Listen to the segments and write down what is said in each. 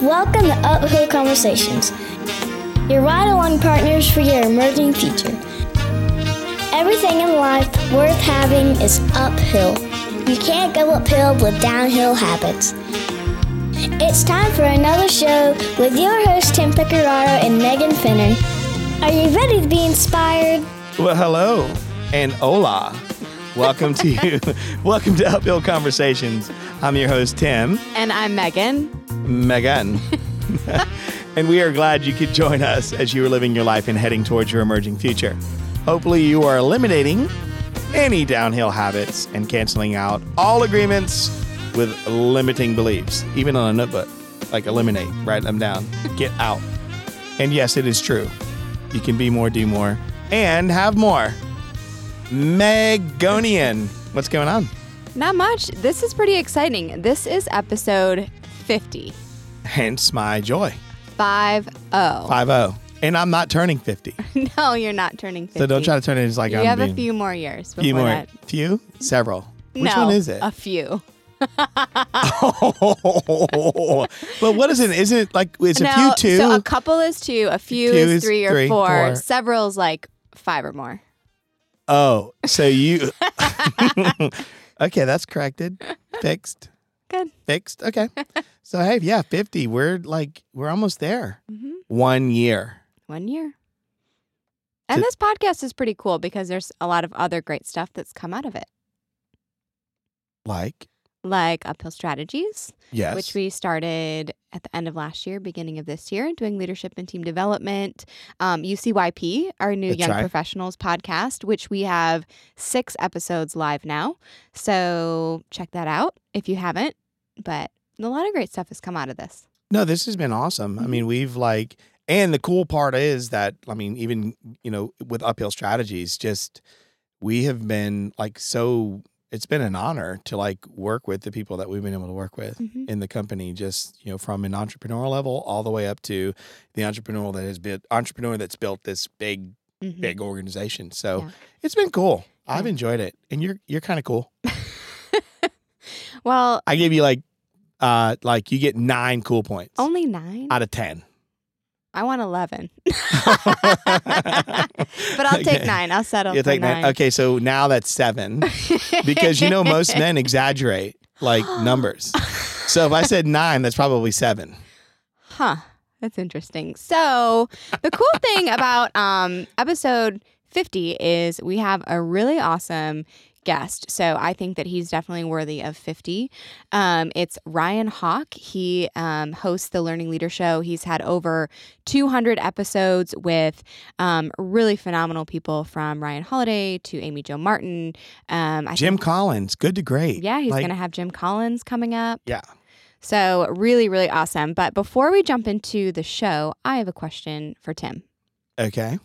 Welcome to Uphill Conversations, your ride along partners for your emerging future. Everything in life worth having is uphill. You can't go uphill with downhill habits. It's time for another show with your hosts Tim Picarado and Megan Finner. Are you ready to be inspired? Well, hello and hola. Welcome to you. Welcome to Uphill Conversations. I'm your host, Tim. And I'm Megan. Megan. and we are glad you could join us as you are living your life and heading towards your emerging future. Hopefully, you are eliminating any downhill habits and canceling out all agreements with limiting beliefs, even on a notebook. Like eliminate, write them down, get out. And yes, it is true. You can be more, do more, and have more. Megonian. What's going on? Not much. This is pretty exciting. This is episode 50. Hence my joy. 5 0. 5 0. And I'm not turning 50. No, you're not turning 50. So don't try to turn it as like You I'm have a being- few more years before few more. that. Few? Several. Which no, one is it? A few. but what is it? Is it like, is a few two? So a couple is two, a few is is three or three, four, four. several is like five or more. oh, so you. okay, that's corrected. Fixed. Good. Fixed. Okay. So, hey, yeah, 50. We're like, we're almost there. hmm One year. One year. And So- this podcast is pretty cool because there's a lot of other great stuff that's come out of it, Like, like Uphill Strategies, yes. which we started at the end of last year, beginning of this year, doing leadership and team development. Um, UCYP, our new That's Young right. Professionals podcast, which we have six episodes live now. So check that out if you haven't. But a lot of great stuff has come out of this. No, this has been awesome. I Mhm. mean, we've like, and the cool part is that, I mean, even, you know, with uphill strategies, just we have been like so, it's been an honor to like work with the people that we've been able to work with Mhm. in the company, just, you know, from an entrepreneurial level all the way up to the entrepreneur that has been, entrepreneur that's built this big, Mhm. big organization. So Yeah. it's been cool. I've enjoyed it. And you're, you're kind of cool. Well, I gave you like, uh, like you get nine cool points only nine. out of 10. I want eleven, but I'll take nine. I'll settle You for take nine. nine. Okay, so now that's seven because you know most men exaggerate like numbers. So if I said nine, that's probably seven. Huh. That's interesting. So the cool thing about um, episode 50 is we have a really awesome guest. So I think that he's definitely worthy of 50. Um, it's Ryan Hawk. He um, hosts the Learning Leader Show. He's had over 200 episodes with um, really phenomenal people from Ryan Holiday to Amy Jo Martin. Um, I Jim think- Collins, good to great. yeah, he's Like, going to have Jim Collins coming up. Yeah. So, really, really awesome. But before we jump into the show, I have a question for Tim. Okay.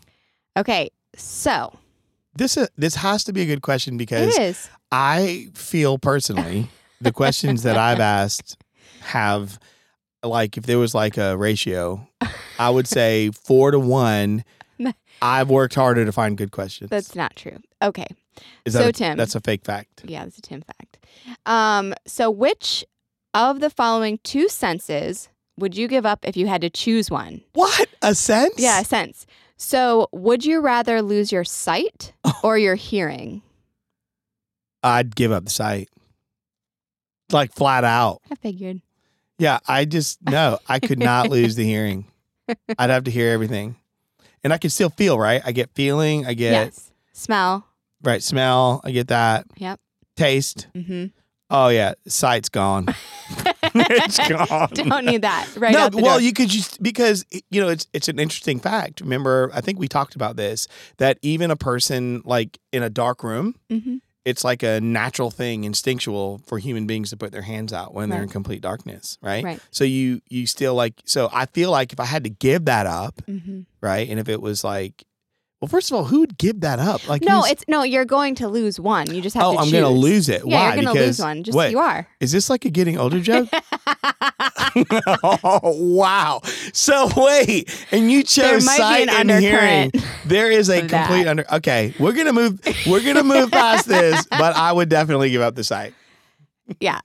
Okay, so This uh, this has to be a good question because it is. I feel personally the questions that I've asked have like if there was like a ratio, I would say four to one. I've worked harder to find good questions. That's not true. Okay. Is so, a- Tim. That's a fake fact. Yeah, that's a Tim fact. Um, so, which of the following two senses would you give up if you had to choose one? What a sense? Yeah, a sense. So, would you rather lose your sight or your hearing? I'd give up the sight. Like flat out. I figured. Yeah, I just no, I could not lose the hearing. I'd have to hear everything. And I can still feel, right? I get feeling, I get yes. Smell. right smell, I get that. Yep. Taste. Mm-hmm. Oh yeah, sight's gone. it's gone. Don't need that right no, well, door. you could just because you know it's it's an interesting fact. Remember, I think we talked about this that even a person like in a dark room, mm-hmm. it's like a natural thing, instinctual for human beings to put their hands out when they're in complete darkness, right? Right. So you you still like so I feel like if I had to give that up, Mm-hmm. right, and if it was like, well, first of all, who would give that up? Like, No, it's no. You're going to lose one. You just have to. oh, to. I'm gonna lose it. Yeah, Why? you're gonna because lose one. Just what, you are. is this like a getting older joke? oh wow! So wait, and you chose sight and hearing. There is a complete that. under. Okay, we're gonna move. We're gonna move past this, but I would definitely give up the sight. Yeah.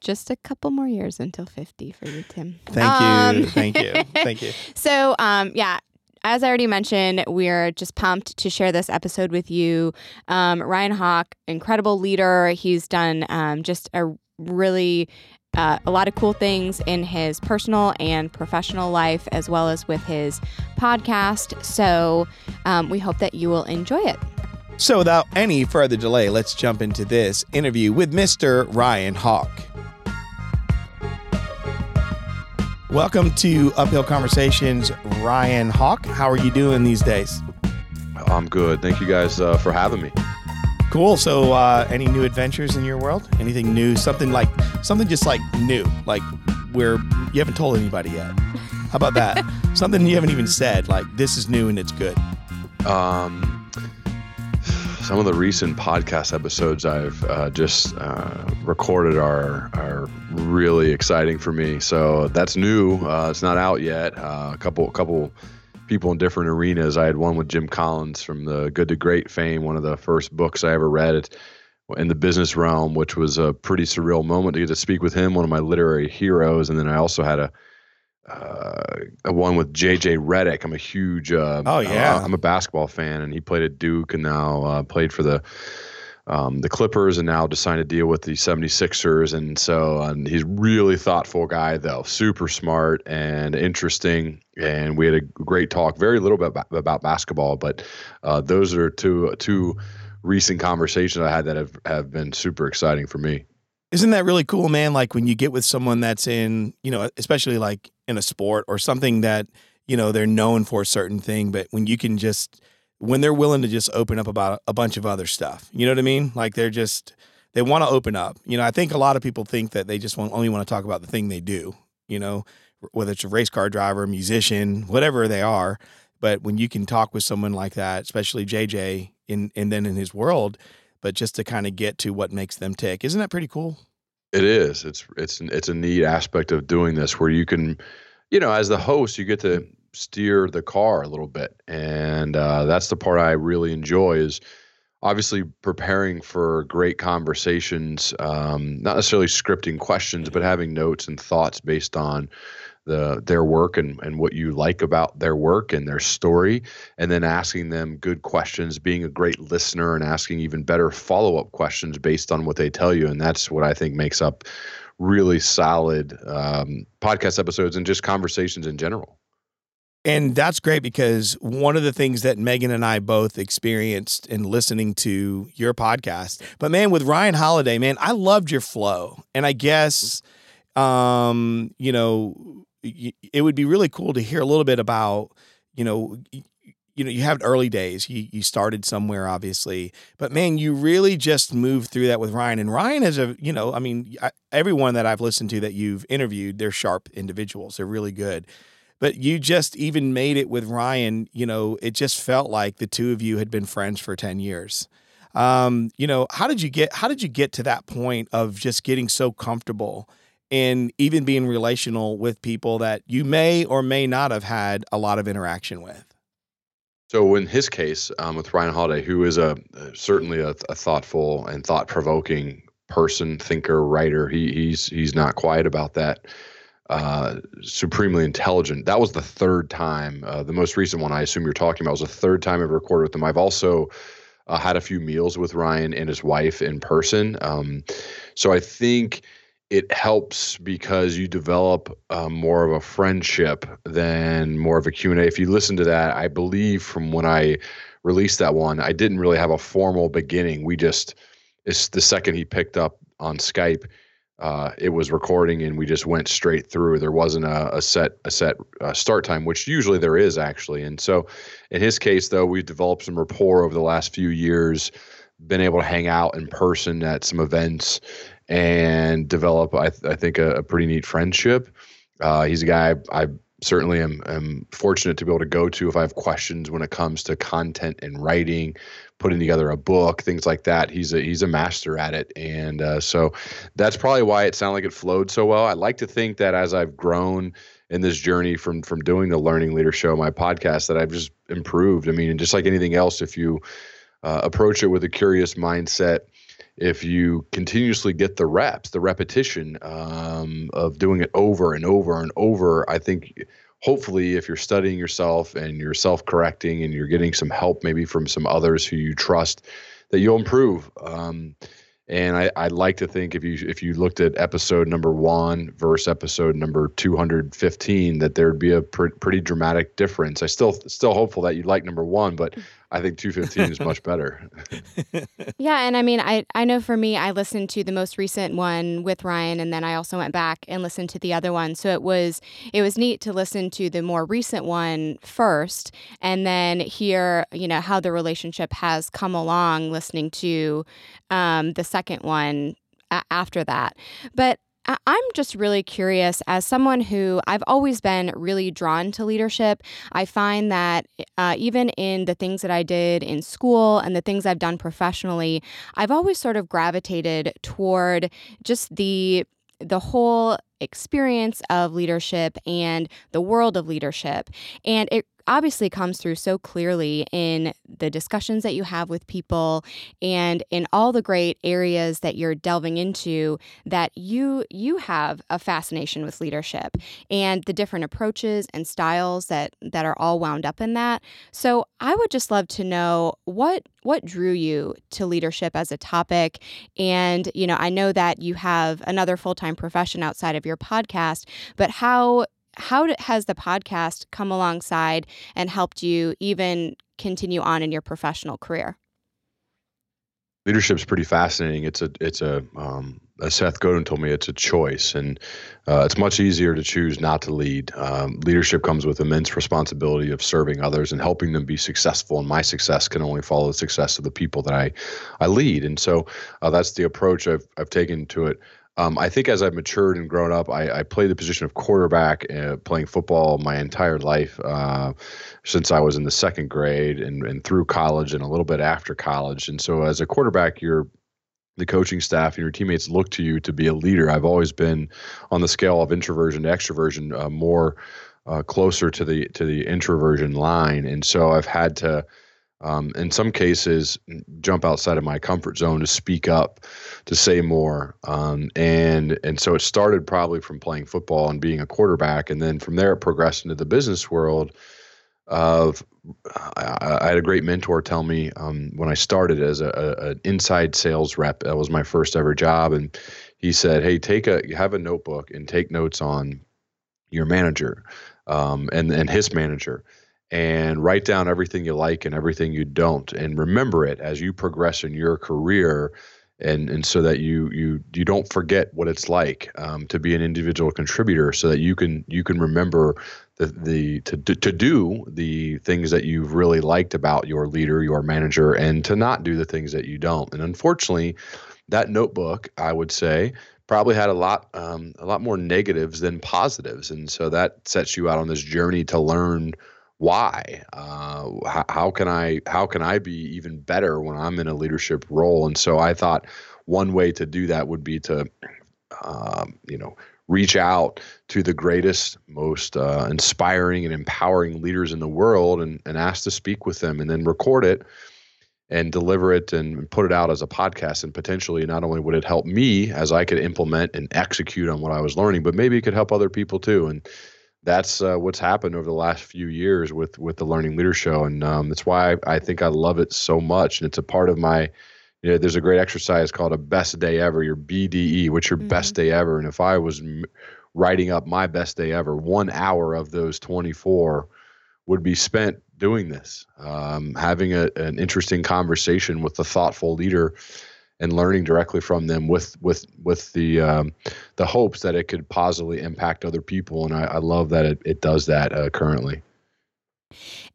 Just a couple more years until 50 for you, Tim. Thank Um, you. Thank you. Thank you. So, um, yeah, as I already mentioned, we're just pumped to share this episode with you. Um, Ryan Hawk, incredible leader. He's done um, just a really uh, a lot of cool things in his personal and professional life, as well as with his podcast. So, um, we hope that you will enjoy it. So, without any further delay, let's jump into this interview with Mr. Ryan Hawk. Welcome to Uphill Conversations, Ryan Hawk. How are you doing these days? I'm good. Thank you guys uh, for having me. Cool. So, uh, any new adventures in your world? Anything new? Something like something just like new, like where you haven't told anybody yet. How about that? something you haven't even said, like this is new and it's good. Um, some of the recent podcast episodes I've uh, just uh, recorded are are really exciting for me. So that's new. Uh, it's not out yet. Uh, a couple couple people in different arenas. I had one with Jim Collins from the Good to Great fame, one of the first books I ever read in the business realm, which was a pretty surreal moment to get to speak with him, one of my literary heroes. And then I also had a uh, one with JJ Redick. I'm a huge. Uh, oh yeah. Uh, I'm a basketball fan, and he played at Duke, and now uh, played for the um, the Clippers, and now just signed a deal with the 76ers. And so um, he's really thoughtful guy, though, super smart and interesting. And we had a great talk. Very little bit about, about basketball, but uh, those are two two recent conversations I had that have, have been super exciting for me. Isn't that really cool, man? Like when you get with someone that's in, you know, especially like in a sport or something that, you know, they're known for a certain thing, but when you can just, when they're willing to just open up about a bunch of other stuff, you know what I mean? Like they're just, they want to open up. You know, I think a lot of people think that they just want, only want to talk about the thing they do, you know, whether it's a race car driver, musician, whatever they are. But when you can talk with someone like that, especially JJ, in and then in his world, but just to kind of get to what makes them tick. Isn't that pretty cool? It is. It's it's it's a neat aspect of doing this where you can, you know, as the host, you get to steer the car a little bit, and uh, that's the part I really enjoy. Is obviously preparing for great conversations, um, not necessarily scripting questions, but having notes and thoughts based on the their work and, and what you like about their work and their story and then asking them good questions being a great listener and asking even better follow-up questions based on what they tell you and that's what i think makes up really solid um, podcast episodes and just conversations in general and that's great because one of the things that Megan and I both experienced in listening to your podcast, but man, with Ryan Holiday, man, I loved your flow. And I guess, um, you know, it would be really cool to hear a little bit about, you know, you know, you have early days. You you started somewhere, obviously, but man, you really just moved through that with Ryan. And Ryan is a, you know, I mean, everyone that I've listened to that you've interviewed, they're sharp individuals. They're really good. But you just even made it with Ryan. You know, it just felt like the two of you had been friends for ten years. Um, you know, how did you get? How did you get to that point of just getting so comfortable? And even being relational with people that you may or may not have had a lot of interaction with. So, in his case, um, with Ryan Holiday, who is a certainly a, a thoughtful and thought-provoking person, thinker, writer, he, he's he's not quiet about that. Uh, supremely intelligent. That was the third time. Uh, the most recent one, I assume you're talking about, was the third time I've recorded with him. I've also uh, had a few meals with Ryan and his wife in person. Um, so I think it helps because you develop um, more of a friendship than more of a q&a if you listen to that i believe from when i released that one i didn't really have a formal beginning. We just it's the second he picked up on skype uh, it was recording and we just went straight through. There wasn't a, a set a set uh, start time which usually there is actually. And so in his case though we've developed some rapport over the last few years been able to hang out in person at some events and develop, I, th- I think, a, a, pretty neat friendship. Uh, he's a guy I, certainly am, am, fortunate to be able to go to if I have questions when it comes to content and writing, putting together a book, things like that. He's a he's a master at it, and uh, so that's probably why it sounded like it flowed so well. I like to think that as I've grown in this journey from from doing the Learning Leader Show, my podcast, that I've just improved. I mean, just like anything else, if you uh, approach it with a curious mindset if you continuously get the reps, the repetition um, of doing it over and over and over, I think hopefully if you're studying yourself and you're self-correcting and you're getting some help maybe from some others who you trust, that you'll improve. Um, and I, I'd like to think if you if you looked at episode number one versus episode number 215, that there'd be a pr- pretty dramatic difference. I still still hopeful that you'd like number one, but I think 215 is much better. yeah, and I mean, I I know for me, I listened to the most recent one with Ryan, and then I also went back and listened to the other one. So it was it was neat to listen to the more recent one first, and then hear you know how the relationship has come along. Listening to um, the second one after that, but I'm just really curious as someone who I've always been really drawn to leadership. I find that uh, even in the things that I did in school and the things I've done professionally, I've always sort of gravitated toward just the the whole experience of leadership and the world of leadership. And it obviously comes through so clearly in the discussions that you have with people and in all the great areas that you're delving into that you you have a fascination with leadership and the different approaches and styles that that are all wound up in that. So I would just love to know what what drew you to leadership as a topic and you know I know that you have another full-time profession outside of your podcast but how how has the podcast come alongside and helped you even continue on in your professional career? Leadership's pretty fascinating. It's a it's a um, as Seth Godin told me, it's a choice, and uh, it's much easier to choose not to lead. Um, leadership comes with immense responsibility of serving others and helping them be successful. And my success can only follow the success of the people that I I lead. And so uh, that's the approach I've I've taken to it. Um, I think as I've matured and grown up, I, I played the position of quarterback, uh, playing football my entire life uh, since I was in the second grade and, and through college and a little bit after college. And so, as a quarterback, you're the coaching staff and your teammates look to you to be a leader. I've always been on the scale of introversion to extroversion, uh, more uh, closer to the to the introversion line, and so I've had to um, in some cases jump outside of my comfort zone to speak up to say more. Um, and and so it started probably from playing football and being a quarterback. And then from there it progressed into the business world of I, I had a great mentor tell me um, when I started as a, a, an inside sales rep that was my first ever job. And he said hey take a have a notebook and take notes on your manager um, and and his manager and write down everything you like and everything you don't and remember it as you progress in your career and and so that you you you don't forget what it's like um, to be an individual contributor so that you can you can remember the the to to do the things that you've really liked about your leader your manager and to not do the things that you don't and unfortunately that notebook i would say probably had a lot um, a lot more negatives than positives and so that sets you out on this journey to learn why? Uh, how, how, can i how can i be even better when i'm in a leadership role? And so i thought one way to do that would be to um, you know reach out to the greatest most uh, inspiring and empowering leaders in the world and, and ask to speak with them and then record it and deliver it and put it out as a podcast. And potentially not only would it help me as i could implement and execute on what i was learning but maybe it could help other people too. And that's uh, what's happened over the last few years with with the Learning Leader Show, and um, that's why I, I, think I love it so much. And it's a part of my, you know, there's a great exercise called a best day ever, your BDE, what's your mm-hmm. best day ever. And if I was m- writing up my best day ever, one hour of those 24 would be spent doing this, um, having a, an interesting conversation with a thoughtful leader and learning directly from them with with with the um, the hopes that it could positively impact other people. And I, I love that it, it does that uh, currently.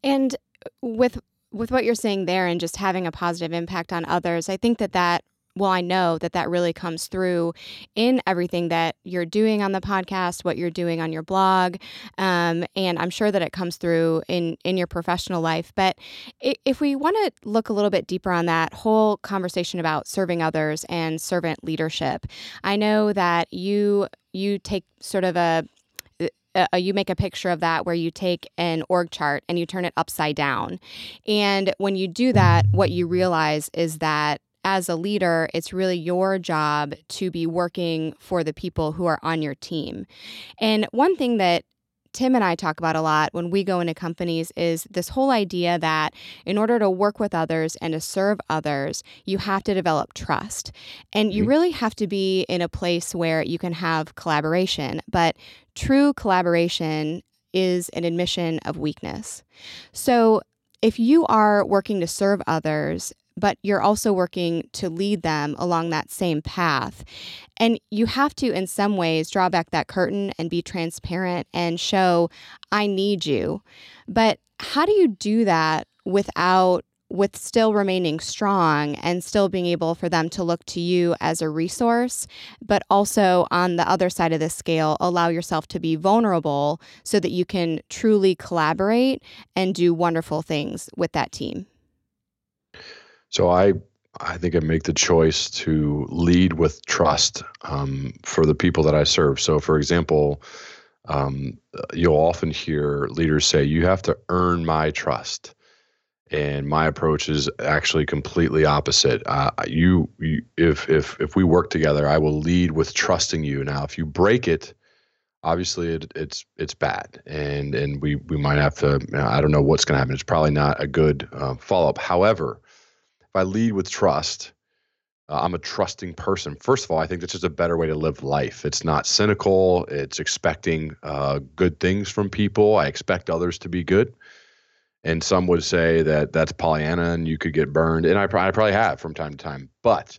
And with with what you're saying there, and just having a positive impact on others, I think that that well, I know that that really comes through in everything that you're doing on the podcast, what you're doing on your blog, um, and I'm sure that it comes through in in your professional life. But if we want to look a little bit deeper on that whole conversation about serving others and servant leadership, I know that you you take sort of a uh, you make a picture of that where you take an org chart and you turn it upside down. And when you do that, what you realize is that as a leader, it's really your job to be working for the people who are on your team. And one thing that Tim and I talk about a lot when we go into companies is this whole idea that in order to work with others and to serve others, you have to develop trust. And you really have to be in a place where you can have collaboration. But true collaboration is an admission of weakness. So if you are working to serve others, but you're also working to lead them along that same path. And you have to, in some ways, draw back that curtain and be transparent and show, I need you. But how do you do that without? With still remaining strong and still being able for them to look to you as a resource, but also on the other side of the scale, allow yourself to be vulnerable so that you can truly collaborate and do wonderful things with that team. So I I think I make the choice to lead with trust um, for the people that I serve. So, for example, um, you'll often hear leaders say, "You have to earn my trust," and my approach is actually completely opposite. Uh, you, you, if if if we work together, I will lead with trusting you. Now, if you break it, obviously it, it's it's bad, and and we we might have to. You know, I don't know what's going to happen. It's probably not a good uh, follow up. However if I lead with trust, uh, I'm a trusting person. First of all, I think that's just a better way to live life. It's not cynical. It's expecting uh, good things from people. I expect others to be good. And some would say that that's Pollyanna and you could get burned. And I, pr- I probably have from time to time. But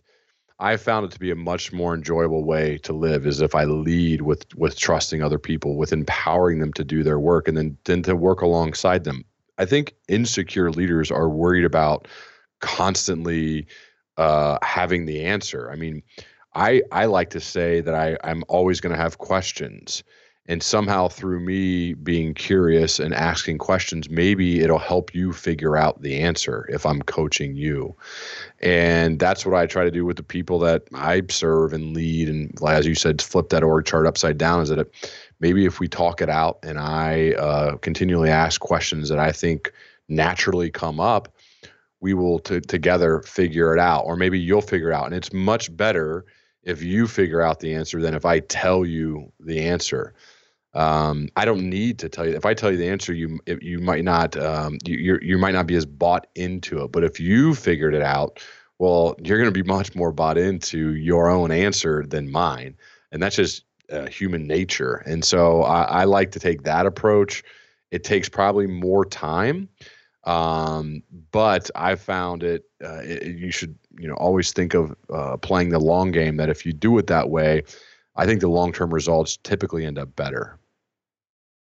I found it to be a much more enjoyable way to live is if I lead with with trusting other people, with empowering them to do their work and then, then to work alongside them. I think insecure leaders are worried about constantly uh, having the answer. I mean, I I like to say that I I'm always going to have questions, and somehow through me being curious and asking questions, maybe it'll help you figure out the answer if I'm coaching you, and that's what I try to do with the people that I serve and lead. And as you said, flip that org chart upside down. Is that it? Maybe if we talk it out and I uh, continually ask questions that I think naturally come up we will t- together figure it out or maybe you'll figure it out. And it's much better if you figure out the answer than if i tell you the answer. Um, i don't need to tell you if i tell you the answer you you might not um, you you might not be as bought into it. But if you figured it out well you're going to be much more bought into your own answer than mine. And that's just uh, human nature. And so I, I like to take that approach. It takes probably more time um, but I found it, uh, it, You should, you know, always think of uh, playing the long game. That if you do it that way, I think the long term results typically end up better.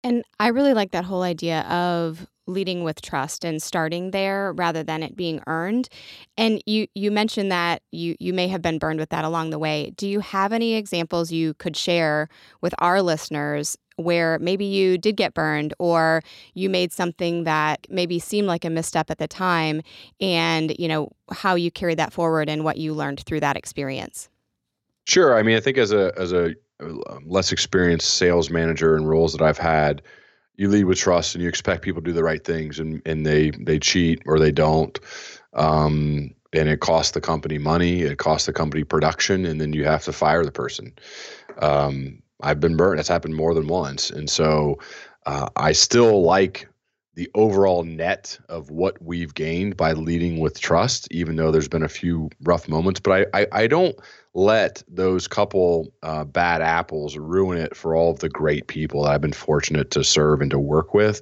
And I really like that whole idea of leading with trust and starting there rather than it being earned. And you you mentioned that you you may have been burned with that along the way. Do you have any examples you could share with our listeners where maybe you did get burned or you made something that maybe seemed like a misstep at the time and, you know, how you carried that forward and what you learned through that experience? Sure. I mean, I think as a as a uh, less experienced sales manager and roles that I've had, you lead with trust and you expect people to do the right things and, and they they cheat or they don't. Um, and it costs the company money, it costs the company production, and then you have to fire the person. Um, I've been burnt. It's happened more than once. And so uh, I still like the overall net of what we've gained by leading with trust, even though there's been a few rough moments. But I, I, I don't let those couple uh, bad apples ruin it for all of the great people that I've been fortunate to serve and to work with.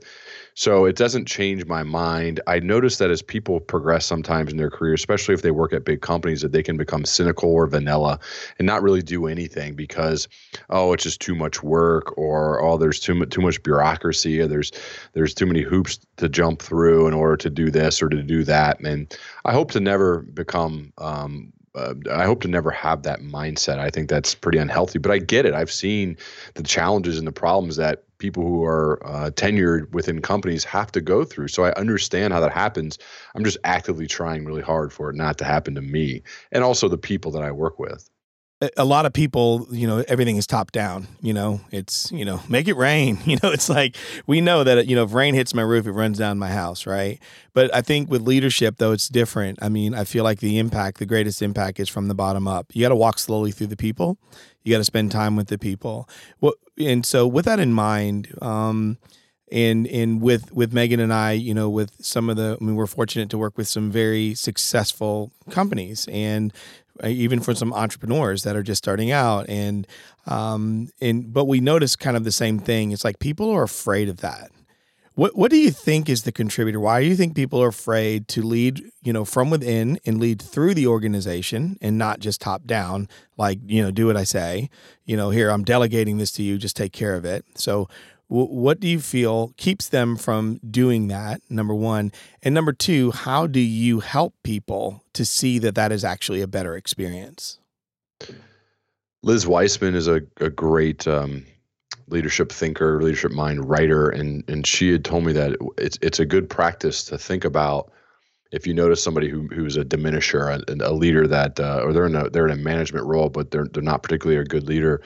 So it doesn't change my mind. I notice that as people progress sometimes in their career, especially if they work at big companies, that they can become cynical or vanilla and not really do anything because, oh, it's just too much work, or oh, there's too much too much bureaucracy, or there's there's too many hoops to jump through in order to do this or to do that. And I hope to never become um, uh, I hope to never have that mindset. I think that's pretty unhealthy, but I get it. I've seen the challenges and the problems that people who are uh, tenured within companies have to go through. So I understand how that happens. I'm just actively trying really hard for it not to happen to me and also the people that I work with. a lot of people, you know, everything is top down. You know, it's you know, make it rain. You know, it's like we know that you know, if rain hits my roof, it runs down my house, right? But I think with leadership, though, it's different. I mean, I feel like the impact, the greatest impact, is from the bottom up. You got to walk slowly through the people. You got to spend time with the people. What and so with that in mind. um and and with with Megan and I, you know, with some of the, I mean, we're fortunate to work with some very successful companies, and uh, even for some entrepreneurs that are just starting out and um and but we notice kind of the same thing it's like people are afraid of that what what do you think is the contributor why do you think people are afraid to lead you know from within and lead through the organization and not just top down like you know do what i say you know here i'm delegating this to you just take care of it so what do you feel keeps them from doing that? Number one. And number two, how do you help people to see that that is actually a better experience? Liz weisman is a, a great um, leadership thinker, leadership mind writer, and and she had told me that it's it's a good practice to think about if you notice somebody who who's a diminisher, a, a leader that, uh, or they're in a they're in a management role, but they're they're not particularly a good leader.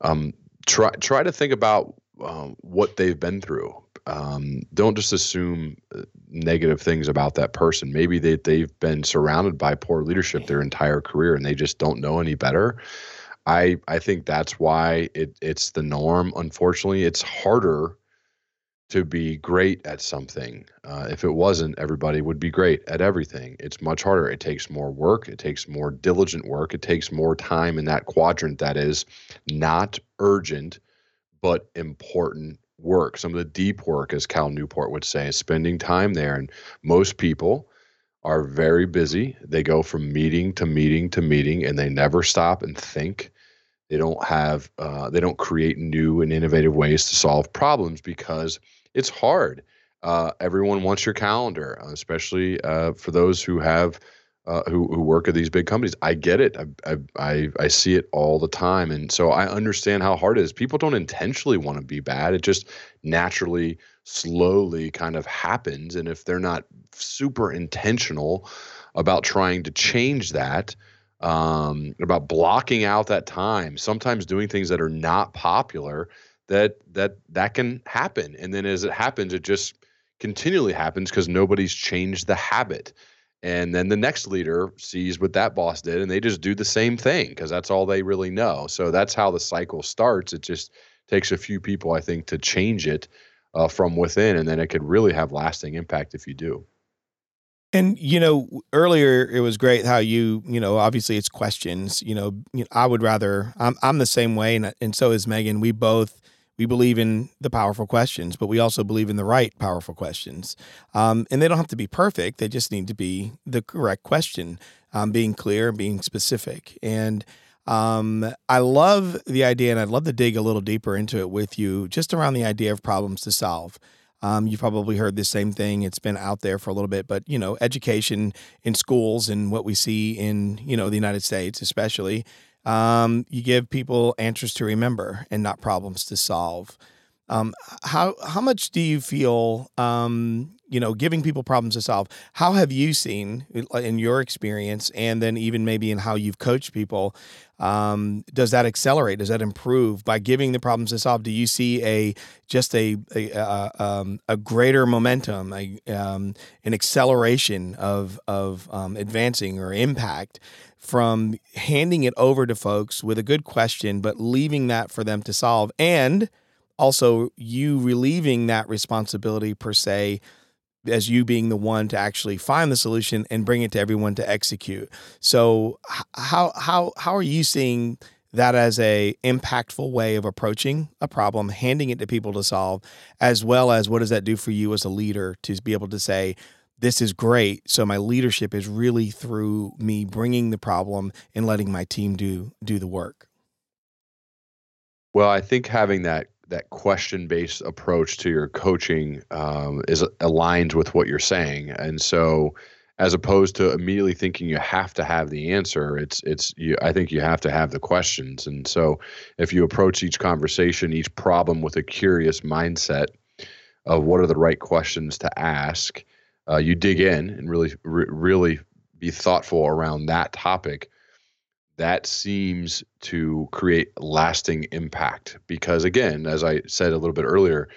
Um, try try to think about um, what they've been through. Um, don't just assume uh, negative things about that person. Maybe they they've been surrounded by poor leadership their entire career and they just don't know any better. I I think that's why it it's the norm. Unfortunately, it's harder to be great at something. Uh, if it wasn't, everybody would be great at everything. It's much harder. It takes more work. It takes more diligent work. It takes more time in that quadrant that is not urgent but important work. Some of the deep work, as Cal Newport would say, is spending time there. And most people are very busy. They go from meeting to meeting to meeting, and they never stop and think. They don't have, uh, they don't create new and innovative ways to solve problems because it's hard. Uh, everyone wants your calendar, especially uh, for those who have uh, who who work at these big companies. I get it. I, I I see it all the time, and so I understand how hard it is. People don't intentionally want to be bad. It just naturally, slowly, kind of happens. And if they're not super intentional about trying to change that, um, about blocking out that time, sometimes doing things that are not popular, that that that can happen. And then as it happens, it just continually happens because nobody's changed the habit and then the next leader sees what that boss did and they just do the same thing because that's all they really know so that's how the cycle starts it just takes a few people i think to change it uh, from within and then it could really have lasting impact if you do and you know earlier it was great how you you know obviously it's questions you know i would rather i'm, I'm the same way and, and so is megan we both we believe in the powerful questions, but we also believe in the right powerful questions. Um, and they don't have to be perfect, they just need to be the correct question, um, being clear, and being specific. And um, I love the idea, and I'd love to dig a little deeper into it with you, just around the idea of problems to solve. Um, you've probably heard the same thing. It's been out there for a little bit, but you know, education in schools and what we see in you know the United States, especially, um, you give people answers to remember and not problems to solve. Um, how how much do you feel um, you know giving people problems to solve? How have you seen in your experience, and then even maybe in how you've coached people? Um, does that accelerate? Does that improve by giving the problems to solve? Do you see a just a a, a, um, a greater momentum, a, um, an acceleration of of um, advancing or impact from handing it over to folks with a good question, but leaving that for them to solve, and also you relieving that responsibility per se as you being the one to actually find the solution and bring it to everyone to execute. So how how how are you seeing that as a impactful way of approaching a problem, handing it to people to solve, as well as what does that do for you as a leader to be able to say, this is great. So my leadership is really through me bringing the problem and letting my team do do the work. Well, I think having that that question based approach to your coaching um, is aligned with what you're saying, and so as opposed to immediately thinking you have to have the answer, it's it's you. I think you have to have the questions, and so if you approach each conversation, each problem with a curious mindset of what are the right questions to ask uh, you dig in and really, re- really be thoughtful around that topic, that seems to create lasting impact because again as i said a little bit earlier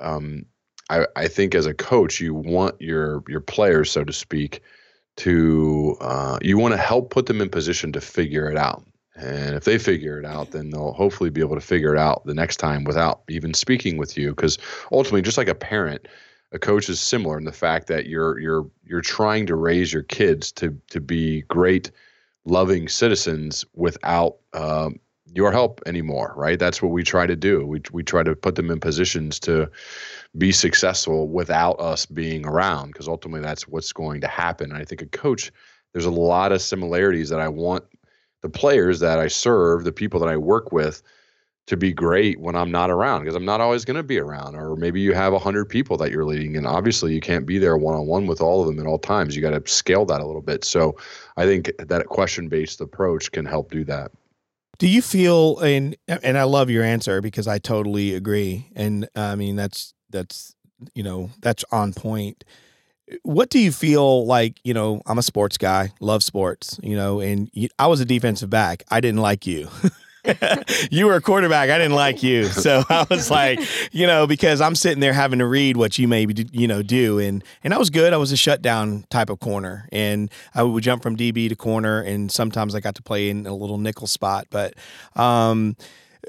um, I, I think as a coach you want your your players so to speak to uh, you want to help put them in position to figure it out. And if they figure it out then they'll hopefully be able to figure it out the next time without even speaking with you. Because ultimately just like a parent a coach is similar in the fact that you're you're you're trying to raise your kids to to be great loving citizens without um, your help anymore, right? That's what we try to do. We we try to put them in positions to be successful without us being around, because ultimately that's what's going to happen. And I think a coach, there's a lot of similarities that I want the players that I serve, the people that I work with, to be great when I'm not around because I'm not always going to be around. Or maybe you have 100 people that you're leading, and obviously you can't be there one on one with all of them at all times. You got to scale that a little bit. So I think that question based approach can help do that. Do you feel and and I love your answer because I totally agree and I mean that's that's you know that's on point. What do you feel like, you know, I'm a sports guy, love sports, you know, and you, I was a defensive back. I didn't like you. you were a quarterback. I didn't like you. So I was like, you know, because I'm sitting there having to read what you maybe, you know, do. And, and I was good. I was a shutdown type of corner. And I would jump from DB to corner. And sometimes I got to play in a little nickel spot. But, um,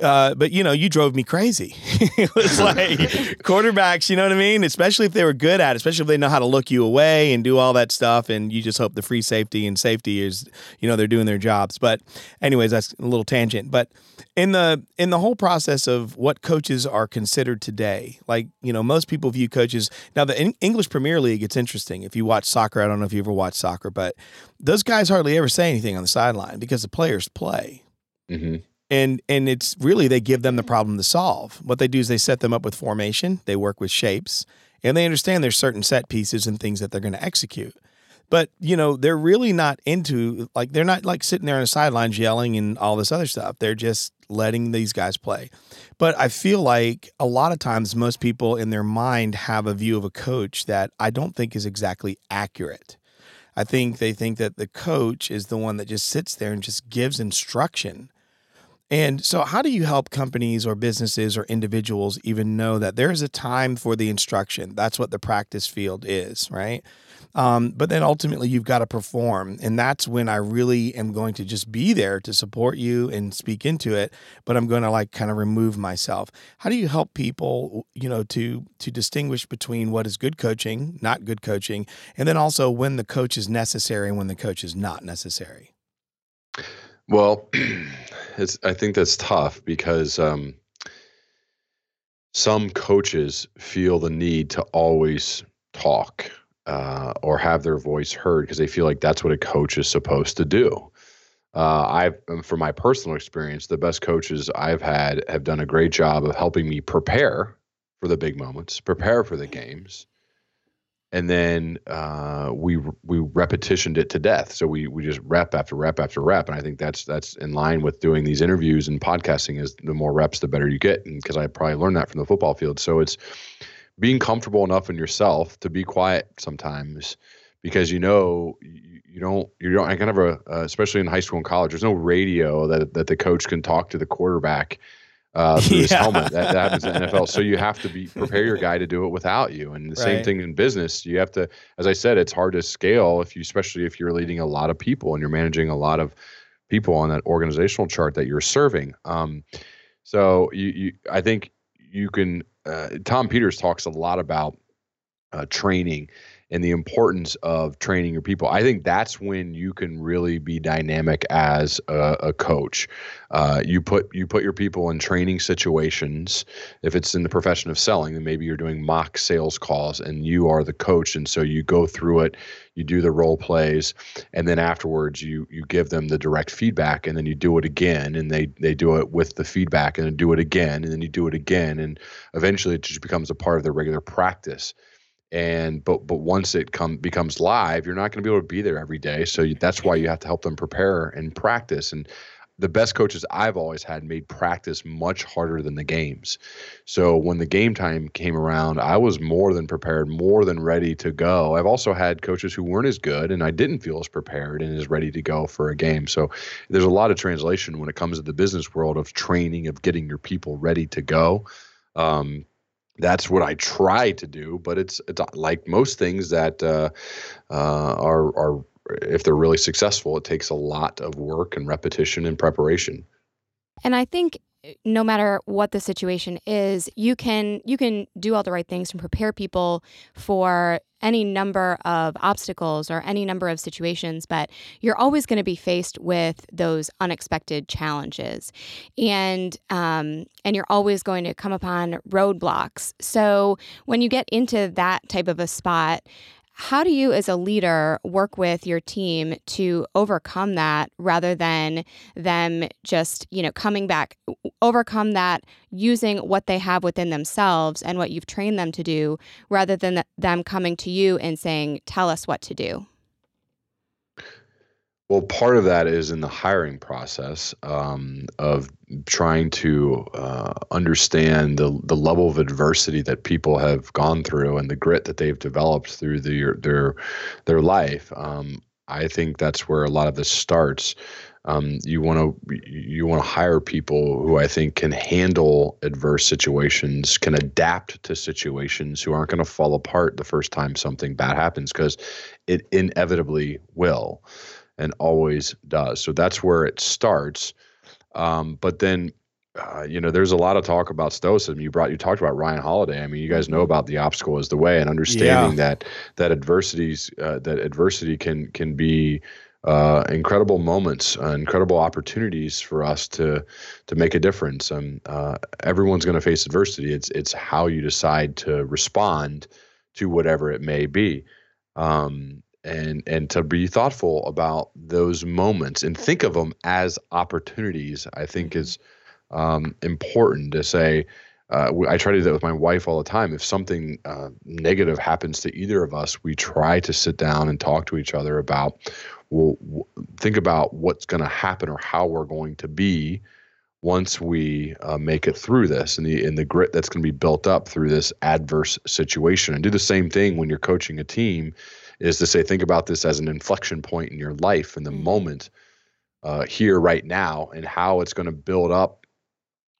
uh, but you know, you drove me crazy. it was like quarterbacks, you know what I mean? Especially if they were good at it, especially if they know how to look you away and do all that stuff. And you just hope the free safety and safety is, you know, they're doing their jobs. But anyways, that's a little tangent. But in the in the whole process of what coaches are considered today, like you know, most people view coaches now. The English Premier League, it's interesting. If you watch soccer, I don't know if you ever watch soccer, but those guys hardly ever say anything on the sideline because the players play. Mm-hmm and and it's really they give them the mm. problem to solve. What they do is they set them up with formation, they work with shapes, and they understand there's certain set pieces and things that they're going to execute. But you know they're really not into like they're not like sitting there on the sidelines yelling and all this other stuff. They're just letting these guys play. But I feel like a lot of times most people in their mind have a view of a coach that I don't think is exactly accurate. I think they think that the coach is the one that just sits there and just gives instruction and so, how do you help companies or businesses or individuals even know that there is a time for the instruction? That's what the practice field is, right? Um, but then ultimately, you've got to perform. And that's when I really am going to just be there to support you and speak into it. But I'm going to like kind of remove myself. How do you help people, you know, to to distinguish between what is good coaching, not good coaching, and then also when the coach is necessary and when the coach is not necessary? Well, it's I think that's tough because um, some coaches feel the need to always talk uh, or have their voice heard because they feel like that's what a coach is supposed to do. Uh, I've, um, from my personal experience, the best coaches I've had have done a great job of helping me prepare for the big moments, prepare for the games, and then uh, we we repetitioned it to death. So we we just rep after rep after rep, and I think that's that's in line with doing these interviews and podcasting. Is the more reps, the better you get, and because I probably learned that from the football field. So it's being comfortable enough in yourself to be quiet sometimes, because you know you, you don't you don't I kind of a uh, especially in high school and college. There's no radio that that the coach can talk to the quarterback uh, through yeah. his helmet. That, that happens in the NFL. So you have to be prepare your guy to do it without you. And the right. same thing in business. You have to, as I said, it's hard to scale if you, especially if you're leading a lot of people and you're managing a lot of people on that organizational chart that you're serving. Um, so you, you, I think you can. Uh, Tom Peters talks a lot about uh, training and the importance of training your people. I think that's when you can really be dynamic as a, a coach. Uh, you put you put your people in training situations. If it's in the profession of selling, then maybe you're doing mock sales calls, and you are the coach, and so you go through it. You do the role plays, and then afterwards you you give them the direct feedback, and then you do it again, and they they do it with the feedback, and then do it again, and then you do it again, and eventually it just becomes a part of their regular practice and but but once it come becomes live you're not going to be able to be there every day so you, that's why you have to help them prepare and practice and the best coaches I've always had made practice much harder than the games. So when the game time came around, I was more than prepared, more than ready to go. I've also had coaches who weren't as good and I didn't feel as prepared and as ready to go for a game. So there's a lot of translation when it comes to the business world of training, of getting your people ready to go. Um, that's what I try to do, but it's, it's like most things that uh, uh, are are if they're really successful, it takes a lot of work and repetition and preparation. And I think no matter what the situation is, you can you can do all the right things and prepare people for any number of obstacles or any number of situations, but you're always going to be faced with those unexpected challenges, and um, and you're always going to come upon roadblocks. So when you get into that type of a spot, how do you, as a leader, work with your team to overcome that rather than them just, you know, coming back, overcome that using what they have within themselves and what you've trained them to do rather than them coming to you and saying, tell us what to do? Well, part of that is in the hiring process um, of trying to uh, understand the the level of adversity that people have gone through and the grit that they've developed through their their their life. Um, I think that's where a lot of this starts. Um, you want to you want to hire people who I think can handle adverse situations, can adapt to situations, who aren't going to fall apart the first time something bad happens because it inevitably will and always does. So that's where it starts. Um, but then, uh, you know, there's a lot of talk about stoicism. You brought, you talked about Ryan Holiday. I mean, you guys know mm-hmm. about the obstacle is the way, and understanding yeah. that that adversities, uh, that adversity can can be uh, incredible moments, uh, incredible opportunities for us to to make a difference. Um, uh, everyone's going to face adversity. It's it's how you decide to respond to whatever it may be. Um, and and to be thoughtful about those moments and think of them as opportunities i think mm-hmm. is um, important to say uh, i try to do that with my wife all the time if something uh, negative happens to either of us we try to sit down and talk to each other about well think about what's going to happen or how we're going to be once we uh, make it through this and the and the grit that's going to be built up through this adverse situation and do the same thing when you're coaching a team is to say think about this as an inflection point in your life in the mm-hmm. moment uh, here right now and how it's going to build up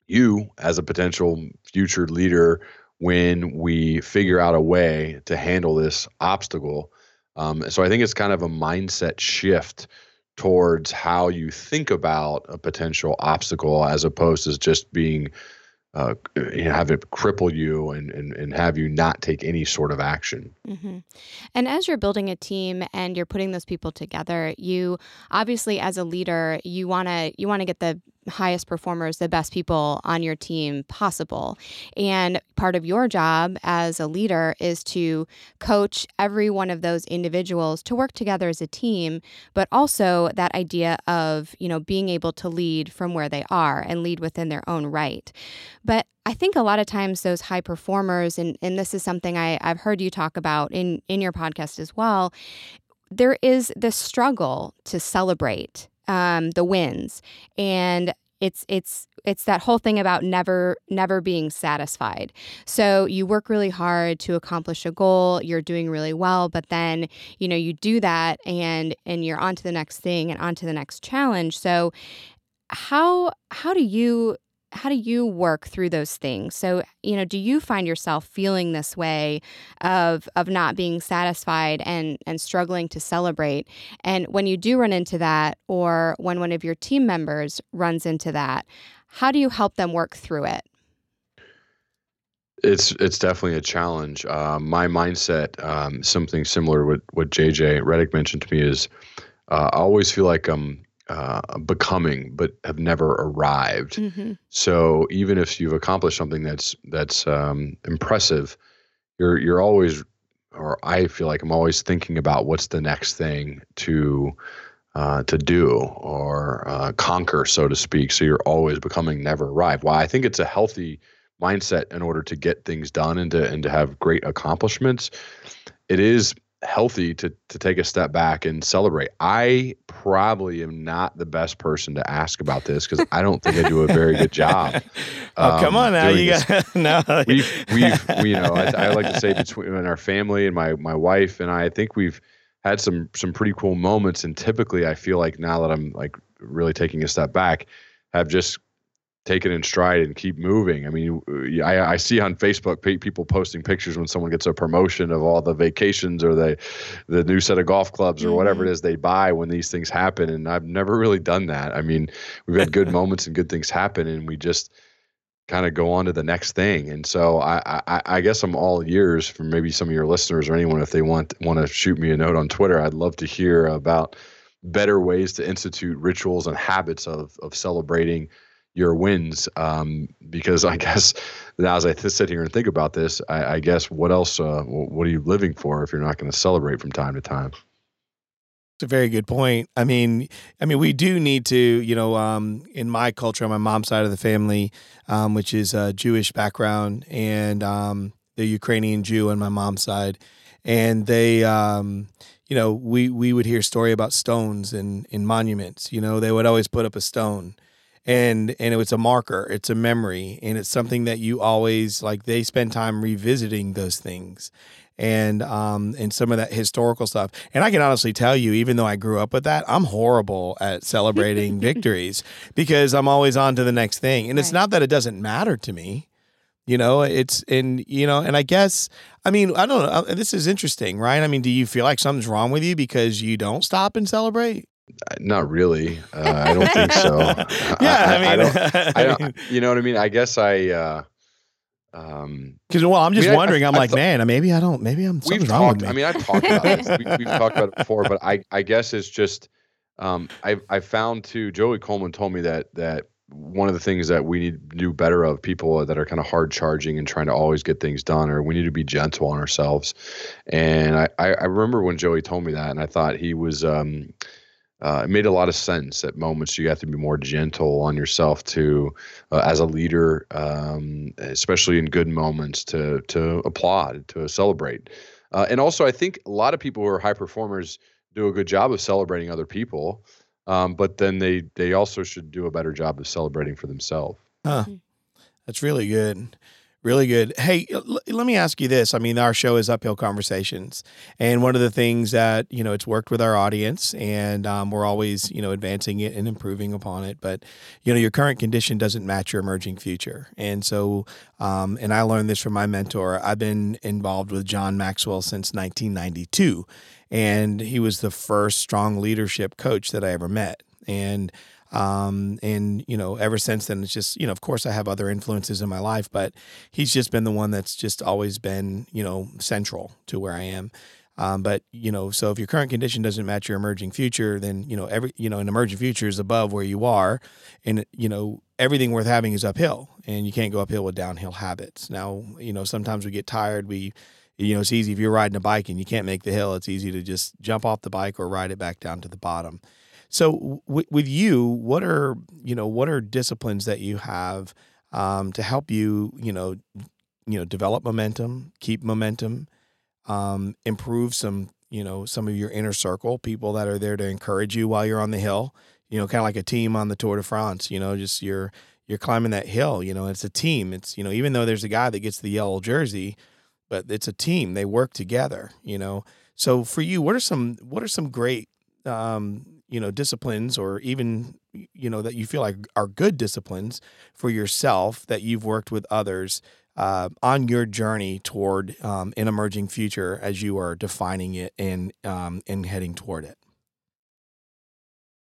you as a potential future leader when we figure out a way to handle this obstacle um, so i think it's kind of a mindset shift towards how you think about a potential obstacle as opposed to just being uh, have it cripple you and, and, and have you not take any sort of action. Mm-hmm. And as you're building a team and you're putting those people together, you obviously, as a leader, you wanna you wanna get the highest performers, the best people on your team possible. And part of your job as a leader is to coach every one of those individuals to work together as a team, but also that idea of, you know, being able to lead from where they are and lead within their own right. But I think a lot of times those high performers, and, and this is something I, I've heard you talk about in, in your podcast as well, there is this struggle to celebrate um, the wins. And it's it's it's that whole thing about never never being satisfied. So you work really hard to accomplish a goal you're doing really well but then you know you do that and and you're on to the next thing and on to the next challenge. So how how do you how do you work through those things? So you know do you find yourself feeling this way of of not being satisfied and and struggling to celebrate? And when you do run into that or when one of your team members runs into that how do you help them work through it? It's it's definitely a challenge. Uh, my mindset, um, something similar what, what JJ Redick mentioned to me, is uh, I always feel like I'm uh, becoming, but have never arrived. Mm-hmm. So even if you've accomplished something that's that's um, impressive, you're you're always, or I feel like I'm always thinking about what's the next thing to uh, to do or uh, conquer, so to speak. So you're always becoming, never arrive. Well, I think it's a healthy mindset in order to get things done and to and to have great accomplishments. It is healthy to to take a step back and celebrate. I probably am not the best person to ask about this because I don't think I do a very good job. oh, come um, on now, you got no. We've we've we, you know I, I like to say between our family and my my wife and I, I think we've had some some pretty cool moments. And typically, I feel like now that I'm like really taking a step back, have just take it in stride and keep moving. I mean, I, I see on Facebook people posting pictures when someone gets a promotion of all the vacations or the the new set of golf clubs or mm-hmm. whatever it mm-hmm. they buy when these things happen. And I've never really done that. I mean, we've had good moments and good things happen, and we just kind of go on to the next thing. And so I, I, I guess I'm all ears for maybe some of your listeners or anyone if they want want to shoot me a note on Twitter. I'd love to hear about better ways to institute rituals and habits of of celebrating your wins um, because I guess now as I sit here and think about this, I, I guess what else? Uh, what are you living for if you're not going to celebrate from time to time? It's a very good point. I mean, I mean, we do need to, you know, um, in my culture, on my mom's side of the family, um, which is a Jewish background, and um, the Ukrainian Jew on my mom's side, and they, um, you know, we we would hear story about stones and in monuments. You know, they would always put up a stone, and and it's a marker it's a memory and it's something that you always like they spend time revisiting those things. And um and some of that historical stuff. And i can honestly tell you even though i grew up with that i'm horrible at celebrating victories because i'm always on to the next thing. And right. it's not that it doesn't matter to me you know it's and you know and i guess i mean i don't know uh, this is interesting right? I mean do you feel like something's wrong with you because you don't stop and celebrate not really. Uh, I don't think so. yeah, I, I, mean, I don't, I don't, you know what I mean. I guess I. Uh, um, because well, I'm just I mean, wondering. I, am like, man, maybe I don't. Maybe I'm. Wrong talked, me. I mean, I've talked about this. We, have talked about it before, but I, I guess it's just. Um, I, I found too. Joey Coleman told me that that one of the things that we need to do better of people that are kind of hard charging and trying to always get things done, or we need to be gentle on ourselves. And I, I remember when Joey told me that, and I thought he was. Um, uh, it made a lot of sense at moments you have to be more gentle on yourself to uh, as a leader um, especially in good moments to to applaud to celebrate. Uh, and also i think a lot of people who are high performers do a good job of celebrating other people um, but then they they also should do a better job of celebrating for themselves. Huh. that's really good Really good. Hey, l- let me ask you this. I mean, our show is Uphill Conversations. And one of the things that, you know, it's worked with our audience and um, we're always, you know, advancing it and improving upon it. But, you know, your current condition doesn't match your emerging future. And so, um, and I learned this from my mentor. I've been involved with John Maxwell since 1992. And he was the first strong leadership coach that I ever met. And, um, and you know, ever since then, it's just you know, of course, I have other influences in my life, but he's just been the one that's just always been you know central to where I am. Um, but you know, so if your current condition doesn't match your emerging future, then you know every you know an emerging future is above where you are, and you know everything worth having is uphill, and you can't go uphill with downhill habits. Now, you know sometimes we get tired. We, you know, it's easy if you're riding a bike and you can't make the hill. It's easy to just jump off the bike or ride it back down to the bottom. So w- with you, what are you know what are disciplines that you have um, to help you you know you know develop momentum, keep momentum, um, improve some you know some of your inner circle, people that are there to encourage you while you're on the hill. You know, kind of like a team on the Tour de France. You know, just you're you're climbing that hill. You know, it's a team. It's you know even though there's a guy that gets the yellow jersey, but it's a team. They work together. You know. So for you, what are some what are some great um, you know disciplines or even you know that you feel like are good disciplines for yourself that you've worked with others uh, on your journey toward um, an emerging future as you are defining it and um, and heading toward it?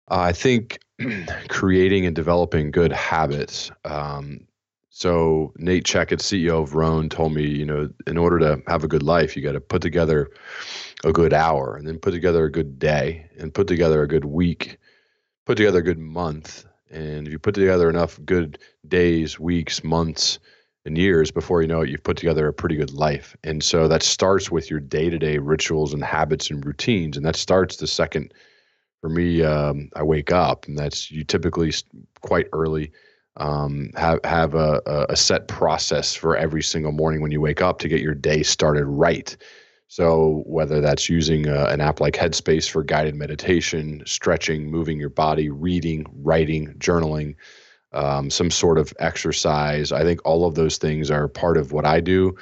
I think creating and developing good habits um, so Nate Checkett, CEO of Rhone, told me, you know, in order to have a good life, you got to put together a good hour, and then put together a good day, and put together a good week, put together a good month, and if you put together enough good days, weeks, months, and years before you know it, you've put together a pretty good life. And so that starts with your day-to-day rituals and habits and routines, and that starts the second. For me, um, I wake up, and that's you typically quite early um, have have a, a set process for every single morning when you wake up to get your day started right. So, whether that's using a, an app like Headspace for guided meditation, stretching, moving your body, reading, writing, journaling, um, some sort of exercise, I think all of those things are part of what I do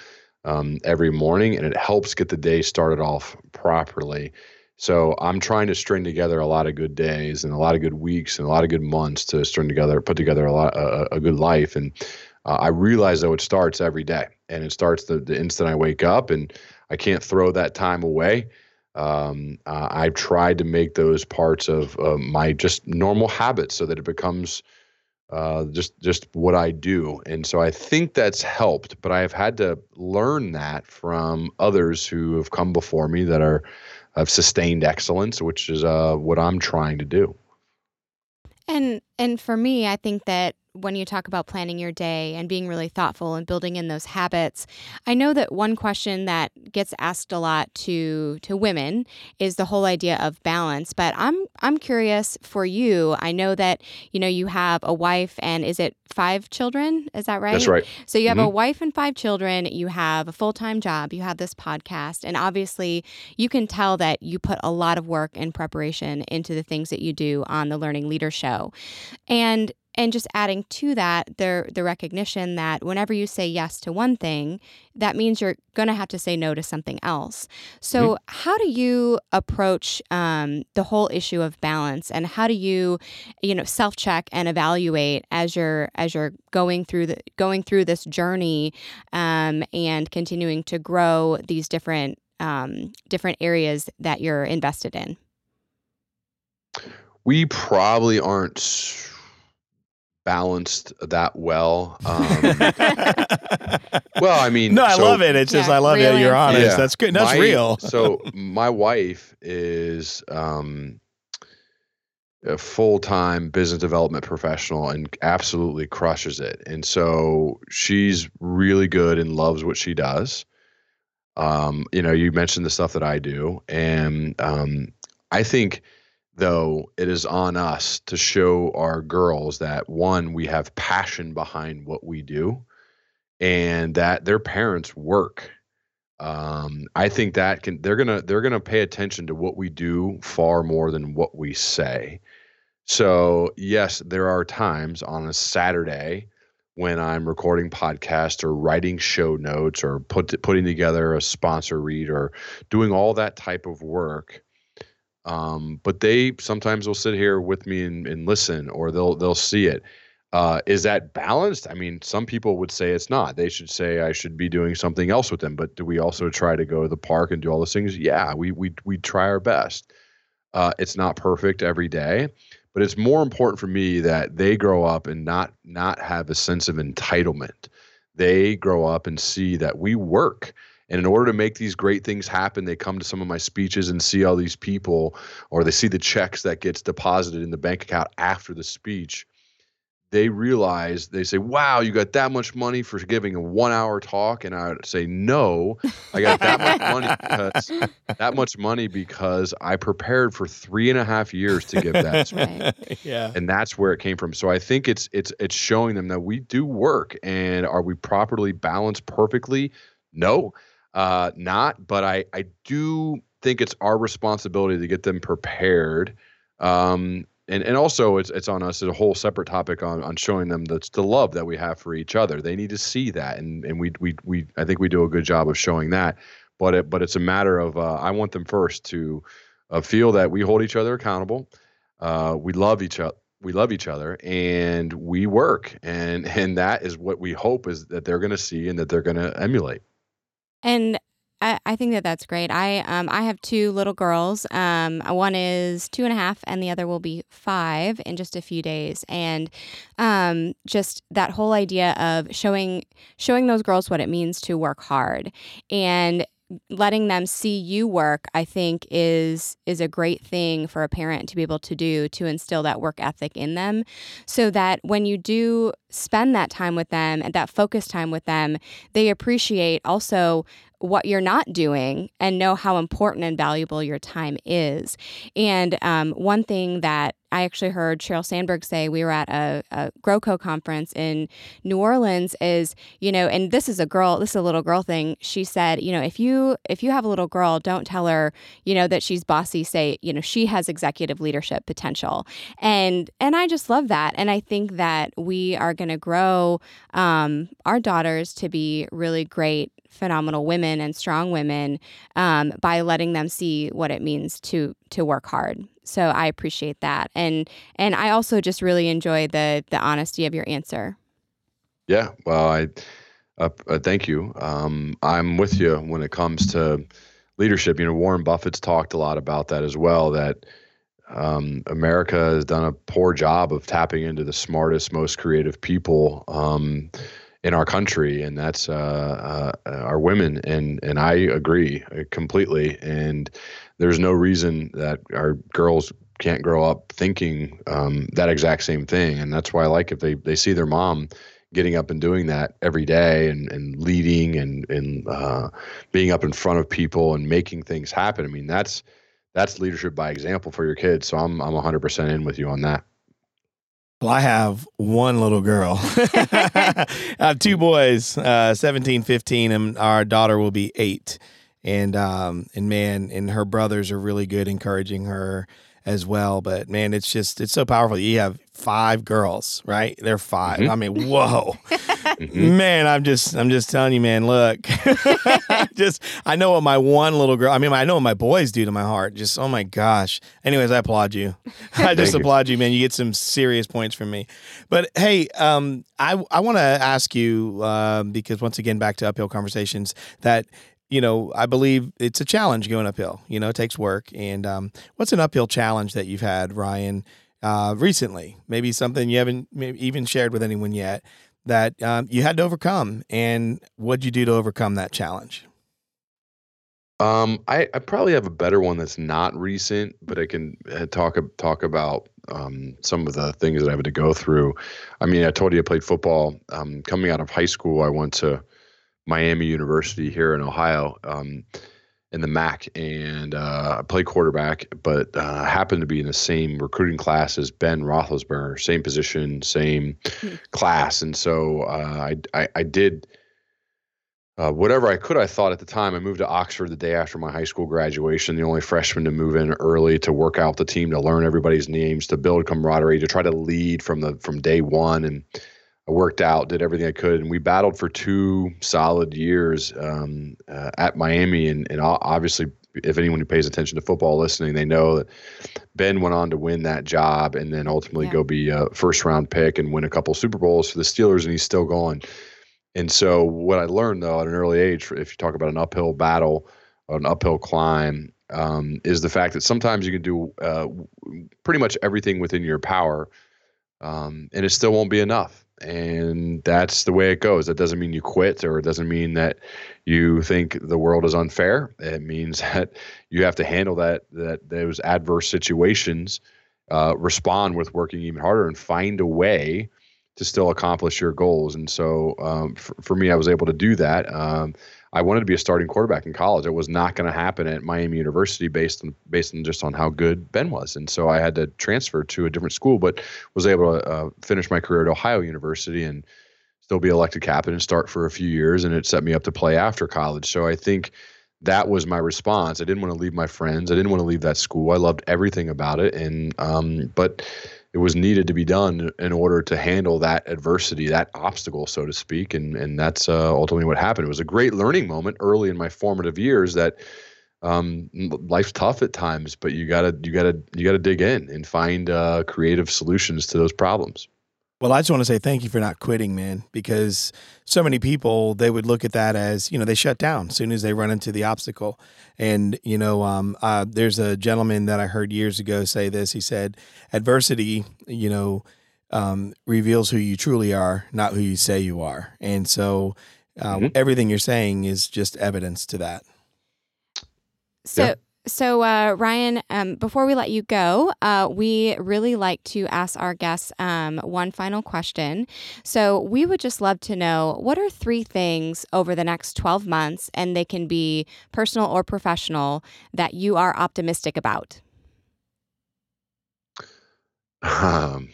um, every morning, and it helps get the day started off properly. So, I'm trying to string together a lot of good days and a lot of good weeks and a lot of good months to string together, put together a lot a, a good life. And uh, I realize though it starts every day, and it starts the, the instant I wake up and I can't throw that time away. Um, uh, I've tried to make those parts of uh, my just normal habits so that it becomes uh, just just what I do, and so I think that's helped. But I've had to learn that from others who have come before me that are have sustained excellence, which is uh, what I'm trying to do. And and for me, I think that when you talk about planning your day and being really thoughtful and building in those habits, I know that one question that gets asked a lot to to women is the whole idea of balance. But I'm I'm curious for you. I know that you know you have a wife and is it five children? Is that right? That's right. So you have mm-hmm. a wife and five children. You have a full time job. You have this podcast, and obviously you can tell that you put a lot of work and preparation into the things that you do on the Learning Leader Show, and and just adding to that the the recognition that whenever you say yes to one thing that means you're going to have to say no to something else. So mm-hmm. how do you approach um, the whole issue of balance? And how do you you know self check and evaluate as you're as you're going through the going through this journey um, and continuing to grow these different um, different areas that you're invested in? We probably aren't balanced that well. Um, well, I mean, no, I so, love it. It's yeah, just I love it. You're honest. Yeah. That's good. That's my, real. so my wife is um, a full time business development professional and absolutely crushes it. And so she's really good and loves what she does. Um, you know, you mentioned the stuff that I do, and um, I think though it is on us to show our girls that one we have passion behind what we do and that their parents work. Um, i think that can they're gonna they're gonna pay attention to what we do far more than what we say. So yes there are times on a saturday when i'm recording podcasts or writing show notes or put, putting together a sponsor read or doing all that type of work um, but they sometimes will sit here with me and, and listen, or they'll they'll see it. Uh, is that balanced? I mean, some people would say it's not. They should say I should be doing something else with them. But do we also try to go to the park and do all those things? Yeah, we we we try our best. Uh, it's not perfect every day, but it's more important for me that they grow up and not not have a sense of entitlement. They grow up and see that we work and in order to make these great things happen, they come to some of my speeches and see all these people, or they see the checks that gets deposited in the bank account after the speech. They realize they say, "Wow, you got that much money for giving a one-hour talk," and I would say, "No, I got that much money because that much money because I prepared for three and a half years to give that." Right. yeah, and that's where it came from. So I think it's it's it's showing them that we do work, and are we properly balanced perfectly? No, uh, not, but I, I do think it's our responsibility to get them prepared. Um, and, and also it's, it's on us as a whole separate topic on, on showing them that's the love that we have for each other. They need to see that. And, and we, we, we, I think we do a good job of showing that, but it, but it's a matter of, uh, I want them first to uh, feel that we hold each other accountable. Uh, we love each other we love each other and we work and and that is what we hope is that they're going to see and that they're going to emulate and I, I think that that's great. I um I have two little girls. Um, one is two and a half, and the other will be five in just a few days. And um, just that whole idea of showing showing those girls what it means to work hard, and letting them see you work i think is is a great thing for a parent to be able to do to instill that work ethic in them so that when you do spend that time with them and that focus time with them they appreciate also what you're not doing and know how important and valuable your time is. And um, one thing that I actually heard Sheryl Sandberg say we were at a, a GrowCo conference in New Orleans. Is you know, and this is a girl, this is a little girl thing. She said, you know, if you if you have a little girl, don't tell her, you know, that she's bossy. Say, you know, she has executive leadership potential, and and I just love that, and I think that we are going to grow um, our daughters to be really great phenomenal women and strong women um, by letting them see what it means to to work hard. So I appreciate that, and and I also just really enjoy the the honesty of your answer. Yeah, well, I uh, uh, thank you. Um, I'm with you when it comes to leadership. You know, Warren Buffett's talked a lot about that as well. That um, America has done a poor job of tapping into the smartest, most creative people. Um, in our country, and that's uh, uh, our women. And and I agree uh, completely. And there's no reason that our girls can't grow up thinking um, that exact same thing. And that's why I like if they they see their mom getting up and doing that every day and, and leading and, and uh, being up in front of people and making things happen. I mean, that's, that's leadership by example for your kids. So I'm, I'm hundred percent in with you on that. Well, I have one little girl. I have two boys, uh, 17, 15, and our daughter will be eight. And um, and man, and her brothers are really good encouraging her as well. But man, it's just it's so powerful. You have five girls, right? They're 5 mm-hmm. I mean, whoa, mm-hmm. man! I'm just I'm just telling you, man. Look, just I know what my one little girl. I mean, I know what my boys do to my heart. Just oh my gosh. Anyways, I applaud you. I just applaud you, man. You get some serious points from me. But hey, um, I I want to ask you uh, because once again, back to uphill conversations that you know, I believe it's a challenge going uphill. You know, it takes work. And um, what's an uphill challenge that you've had, Ryan, uh, recently? Maybe something you haven't even shared with anyone yet that um, you had to overcome. And what'd you do to overcome that challenge? Um, I, I probably have a better one that's not recent, but I can uh, talk talk about um, some of the things that I had to go through. I mean, I told you I played football. Um, coming out of high school, I went to Miami University here in Ohio um, in the MAC, and uh, I played quarterback, but uh, happened to be in the same recruiting class as Ben Roethlisberger, same position, same mm-hmm. class, and so uh, I, I, I did. Uh, whatever I could, I thought at the time. I moved to Oxford the day after my high school graduation, the only freshman to move in early to work out the team, to learn everybody's names, to build camaraderie, to try to lead from the from day one, and I worked out, did everything I could, and we battled for two solid years um, uh, at Miami. And, and obviously, if anyone who pays attention to football listening, they know that Ben went on to win that job and then ultimately yeah. go be a first round pick and win a couple Super Bowls for the Steelers, and he's still going. And so, what I learned though at an early age, if you talk about an uphill battle, an uphill climb, um, is the fact that sometimes you can do uh, pretty much everything within your power, um, and it still won't be enough and that's the way it goes. That doesn't mean you quit, or it doesn't mean that you think the world is unfair. It means that you have to handle that that those adverse situations, uh, respond with working even harder, and find a way to still accomplish your goals. And so, um, for, for, me, I was able to do that. Um, I wanted to be a starting quarterback in college. It was not going to happen at Miami University based on based on just on how good Ben was, and so I had to transfer to a different school. But was able to uh, finish my career at Ohio University and still be elected captain and start for a few years, and it set me up to play after college. So I think that was my response. I didn't want to leave my friends. I didn't want to leave that school. I loved everything about it, and um, but it was needed to be done in order to handle that adversity, that obstacle, so to speak. And and that's uh, ultimately what happened. It was a great learning moment early in my formative years that um, life's tough at times, but you gotta you gotta you gotta dig in and find uh, creative solutions to those problems. Well, I just want to say thank you for not quitting, man, because so many people they would look at that as you know they shut down as soon as they run into the obstacle, and you know um, uh, there's a gentleman that I heard years ago say this. He said, "Adversity, you know, um, reveals who you truly are, not who you say you are," and so uh, mm-hmm. everything you're saying is just evidence to that. So. Yeah. So, uh, Ryan, um, before we let you go, uh, we really like to ask our guests um, one final question. So, we would just love to know what are three things over the next 12 months, and they can be personal or professional, that you are optimistic about? Um,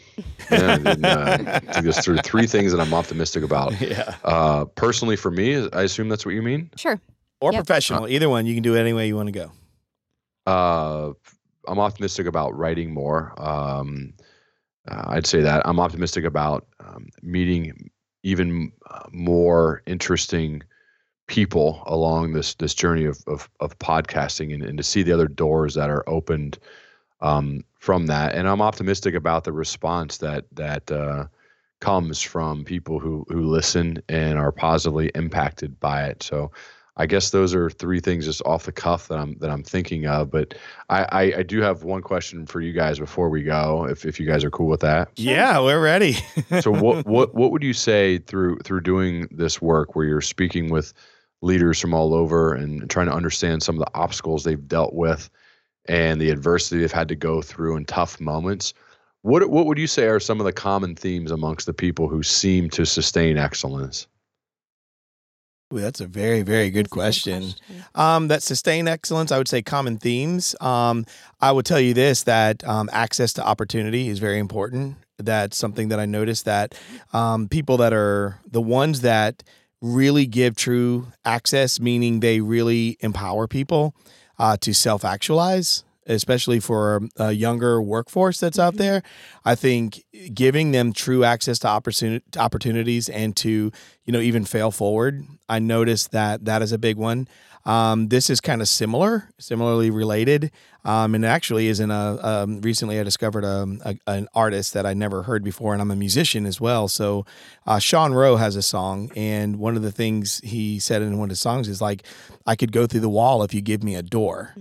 yeah, and, uh, took us through three things that I'm optimistic about. yeah. Uh, personally, for me, I assume that's what you mean. Sure. Or Yep. professional. Either one. You can do it any way you want to go. Uh, I'm optimistic about writing more. Um, uh, I'd say that I'm optimistic about um, meeting even uh, more interesting people along this this journey of of, of podcasting and, and to see the other doors that are opened um, from that. And I'm optimistic about the response that that uh, comes from people who who listen and are positively impacted by it. So I guess those are three things just off the cuff that I'm that I'm thinking of. But I, I, I do have one question for you guys before we go, if if you guys are cool with that. Yeah, we're ready. So what what what would you say through through doing this work where you're speaking with leaders from all over and trying to understand some of the obstacles they've dealt with and the adversity they've had to go through in tough moments? What what would you say are some of the common themes amongst the people who seem to sustain excellence? Ooh, that's a very, very good That's a question. Um, that sustain excellence, I would say common themes. Um, I would tell you this that um, access to opportunity is very important. That's something that I noticed that um, people that are the ones that really give true access, meaning they really empower people uh, to self actualize, especially for a younger workforce that's out Mhm. there. I think giving them true access to opportuni- to opportunities and to you know even fail forward. I noticed that that is a big one. Um, this is kind of similar, similarly related, um, and actually is in a. Um, recently, I discovered a, a an artist that I never heard before, and I'm a musician as well. So, uh, Sean Rowe has a song, and one of the things he said in one of his songs is like, "I could go through the wall if you give me a door."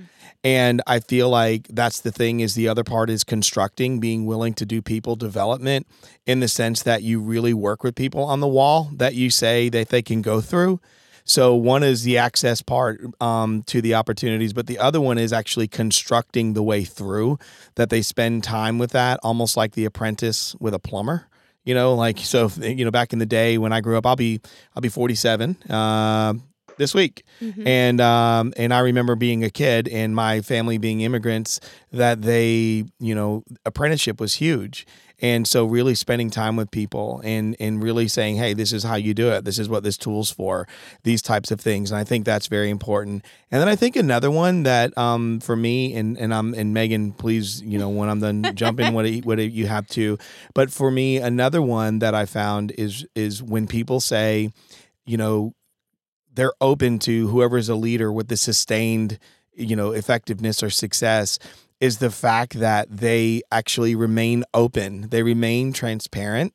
And I feel like that's the thing is the other part is constructing, being willing to do people development in the sense that you really work with people on the wall that you say that they can go through. So one is the access part um, to the opportunities, but the other one is actually constructing the way through that they spend time with that, almost like the apprentice with a plumber. You know, like so. You know, back in the day when I grew up, I'll be I'll be forty seven uh, this week, Mhm. and um, and I remember being a kid and my family being immigrants that they you know apprenticeship was huge, and so really spending time with people and and really saying hey this is how you do it. This is what this tool's for these types of things. And I think that's very important. And then I think another one that um for me and and I'm and Megan please you know when I'm done jump in what what you have to? But for me another one that I found is is when people say you know they're open to whoever's a leader with the sustained you know effectiveness or success is the fact that they actually remain open. They remain transparent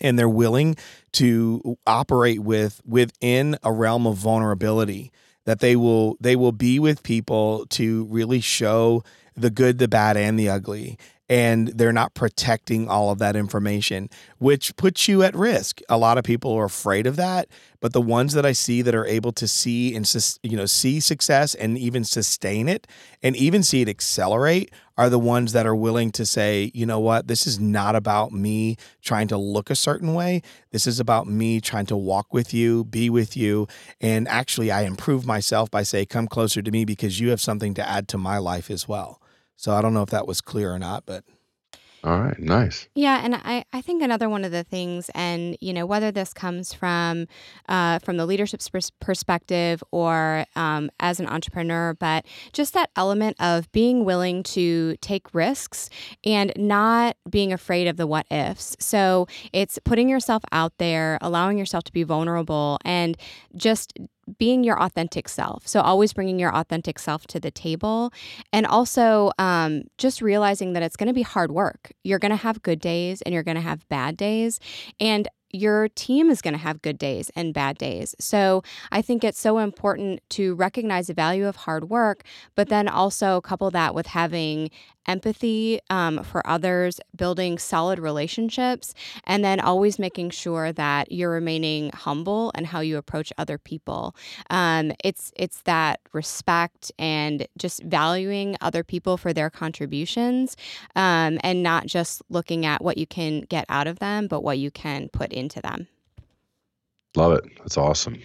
and they're willing to operate with within a realm of vulnerability that they will they will be with people to really show the good the bad and the ugly and they're not protecting all of that information which puts you at risk. A lot of people are afraid of that but the ones that i see that are able to see and you know see success and even sustain it and even see it accelerate are the ones that are willing to say you know what? This is not about me trying to look a certain way. This is about me trying to walk with you be with you and actually i improve myself by say come closer to me because you have something to add to my life as well so I don't know if that was clear or not, but All right, nice. Yeah, and I, I think another one of the things, and you know, whether this comes from uh, from the leadership pers- perspective or um, as an entrepreneur, but just that element of being willing to take risks and not being afraid of the what ifs. So it's putting yourself out there, allowing yourself to be vulnerable, and just being your authentic self. So always bringing your authentic self to the table, and also um, just realizing that it's going to be hard work. You're going to have good days and you're going to have bad days, and your team is going to have good days and bad days. So I think it's so important to recognize the value of hard work, but then also couple that with having empathy um, for others, building solid relationships, and then always making sure that you're remaining humble and how you approach other people. Um, it's it's that respect and just valuing other people for their contributions, um, and not just looking at what you can get out of them, but what you can put into them. Love it. That's awesome.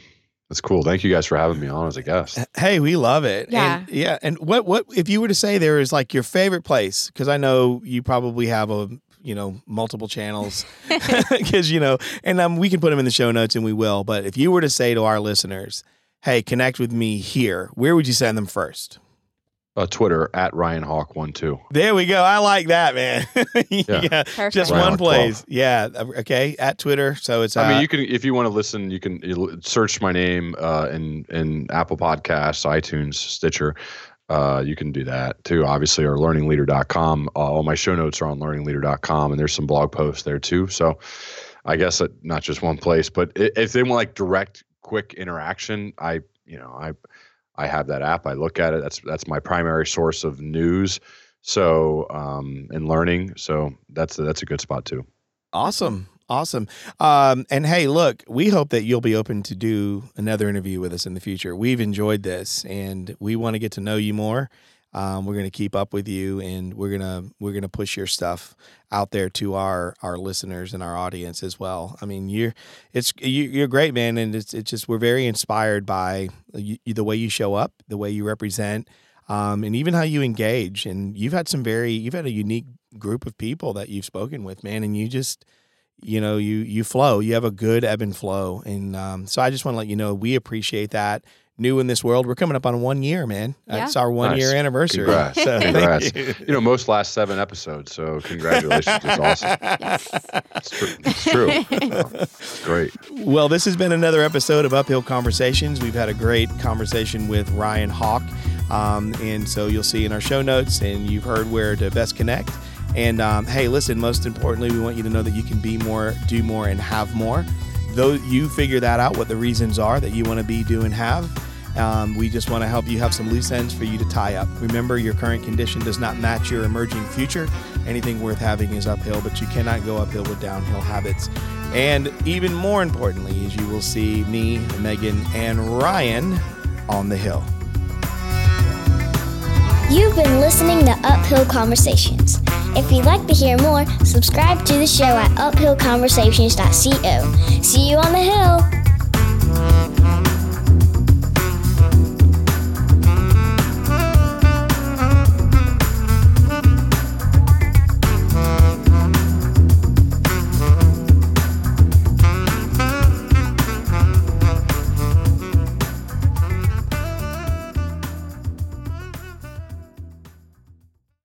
That's cool. Thank you guys for having me on as a guest. Hey, we love it. Yeah. And, yeah. And what what if you were to say there is like your favorite place? Because I know you probably have a you know multiple channels because you know, and um, we can put them in the show notes and we will. But if you were to say to our listeners, "Hey, connect with me here," where would you send them first? Uh, Twitter at Ryan Hawk one two. There we go. I like that, man. yeah. Perfect. Just Ryan one Hawk place. Yeah. Okay. At Twitter. So it's. Uh, I mean, you can if you want to listen, you can search my name uh, in in Apple Podcasts, iTunes, Stitcher. Uh, you can do that too. Obviously, or learningleader.com. Uh, all my show notes are on learningleader.com, and there's some blog posts there too. So, I guess that not just one place, but if they want like direct, quick interaction, I you know I I have that app. I look at it. That's that's my primary source of news. So um, and learning. So that's that's a good spot too. Awesome. Awesome. Um, and hey, look, we hope that you'll be open to do another interview with us in the future. We've enjoyed this and we want to get to know you more. Um, we're going to keep up with you and we're to we're to push your stuff out there to our our listeners and our audience as well. I mean, you're it's you, you're great, man, and it's it's just we're very inspired by you, the way you show up, the way you represent, um, and even how you engage. And you've had some very you've had a unique group of people that you've spoken with, man, and you just you know you you flow you have a good ebb and flow and um, so i just want to let you know we appreciate that new in this world we're coming up on one year man Yeah. it's our one year anniversary Congrats. so Congrats. you. You know, most last seven episodes. So congratulations. It's awesome. It's true. It's true. It's great. well this has been another episode of uphill conversations we've had a great conversation with ryan hawk um, and so you'll see in our show notes and you've heard where to best connect and um, hey listen most importantly we want you to know that you can be more do more and have more though you figure that out what the reasons are that you want to be do and have um, we just want to help you have some loose ends for you to tie up. Remember your current condition does not match your emerging future. Anything worth having is uphill but you cannot go uphill with downhill habits. And even more importantly is you will see me megan and ryan on the hill You've been listening to Uphill Conversations. If you'd like to hear more, subscribe to the show at uphillconversations.co. See you on the hill.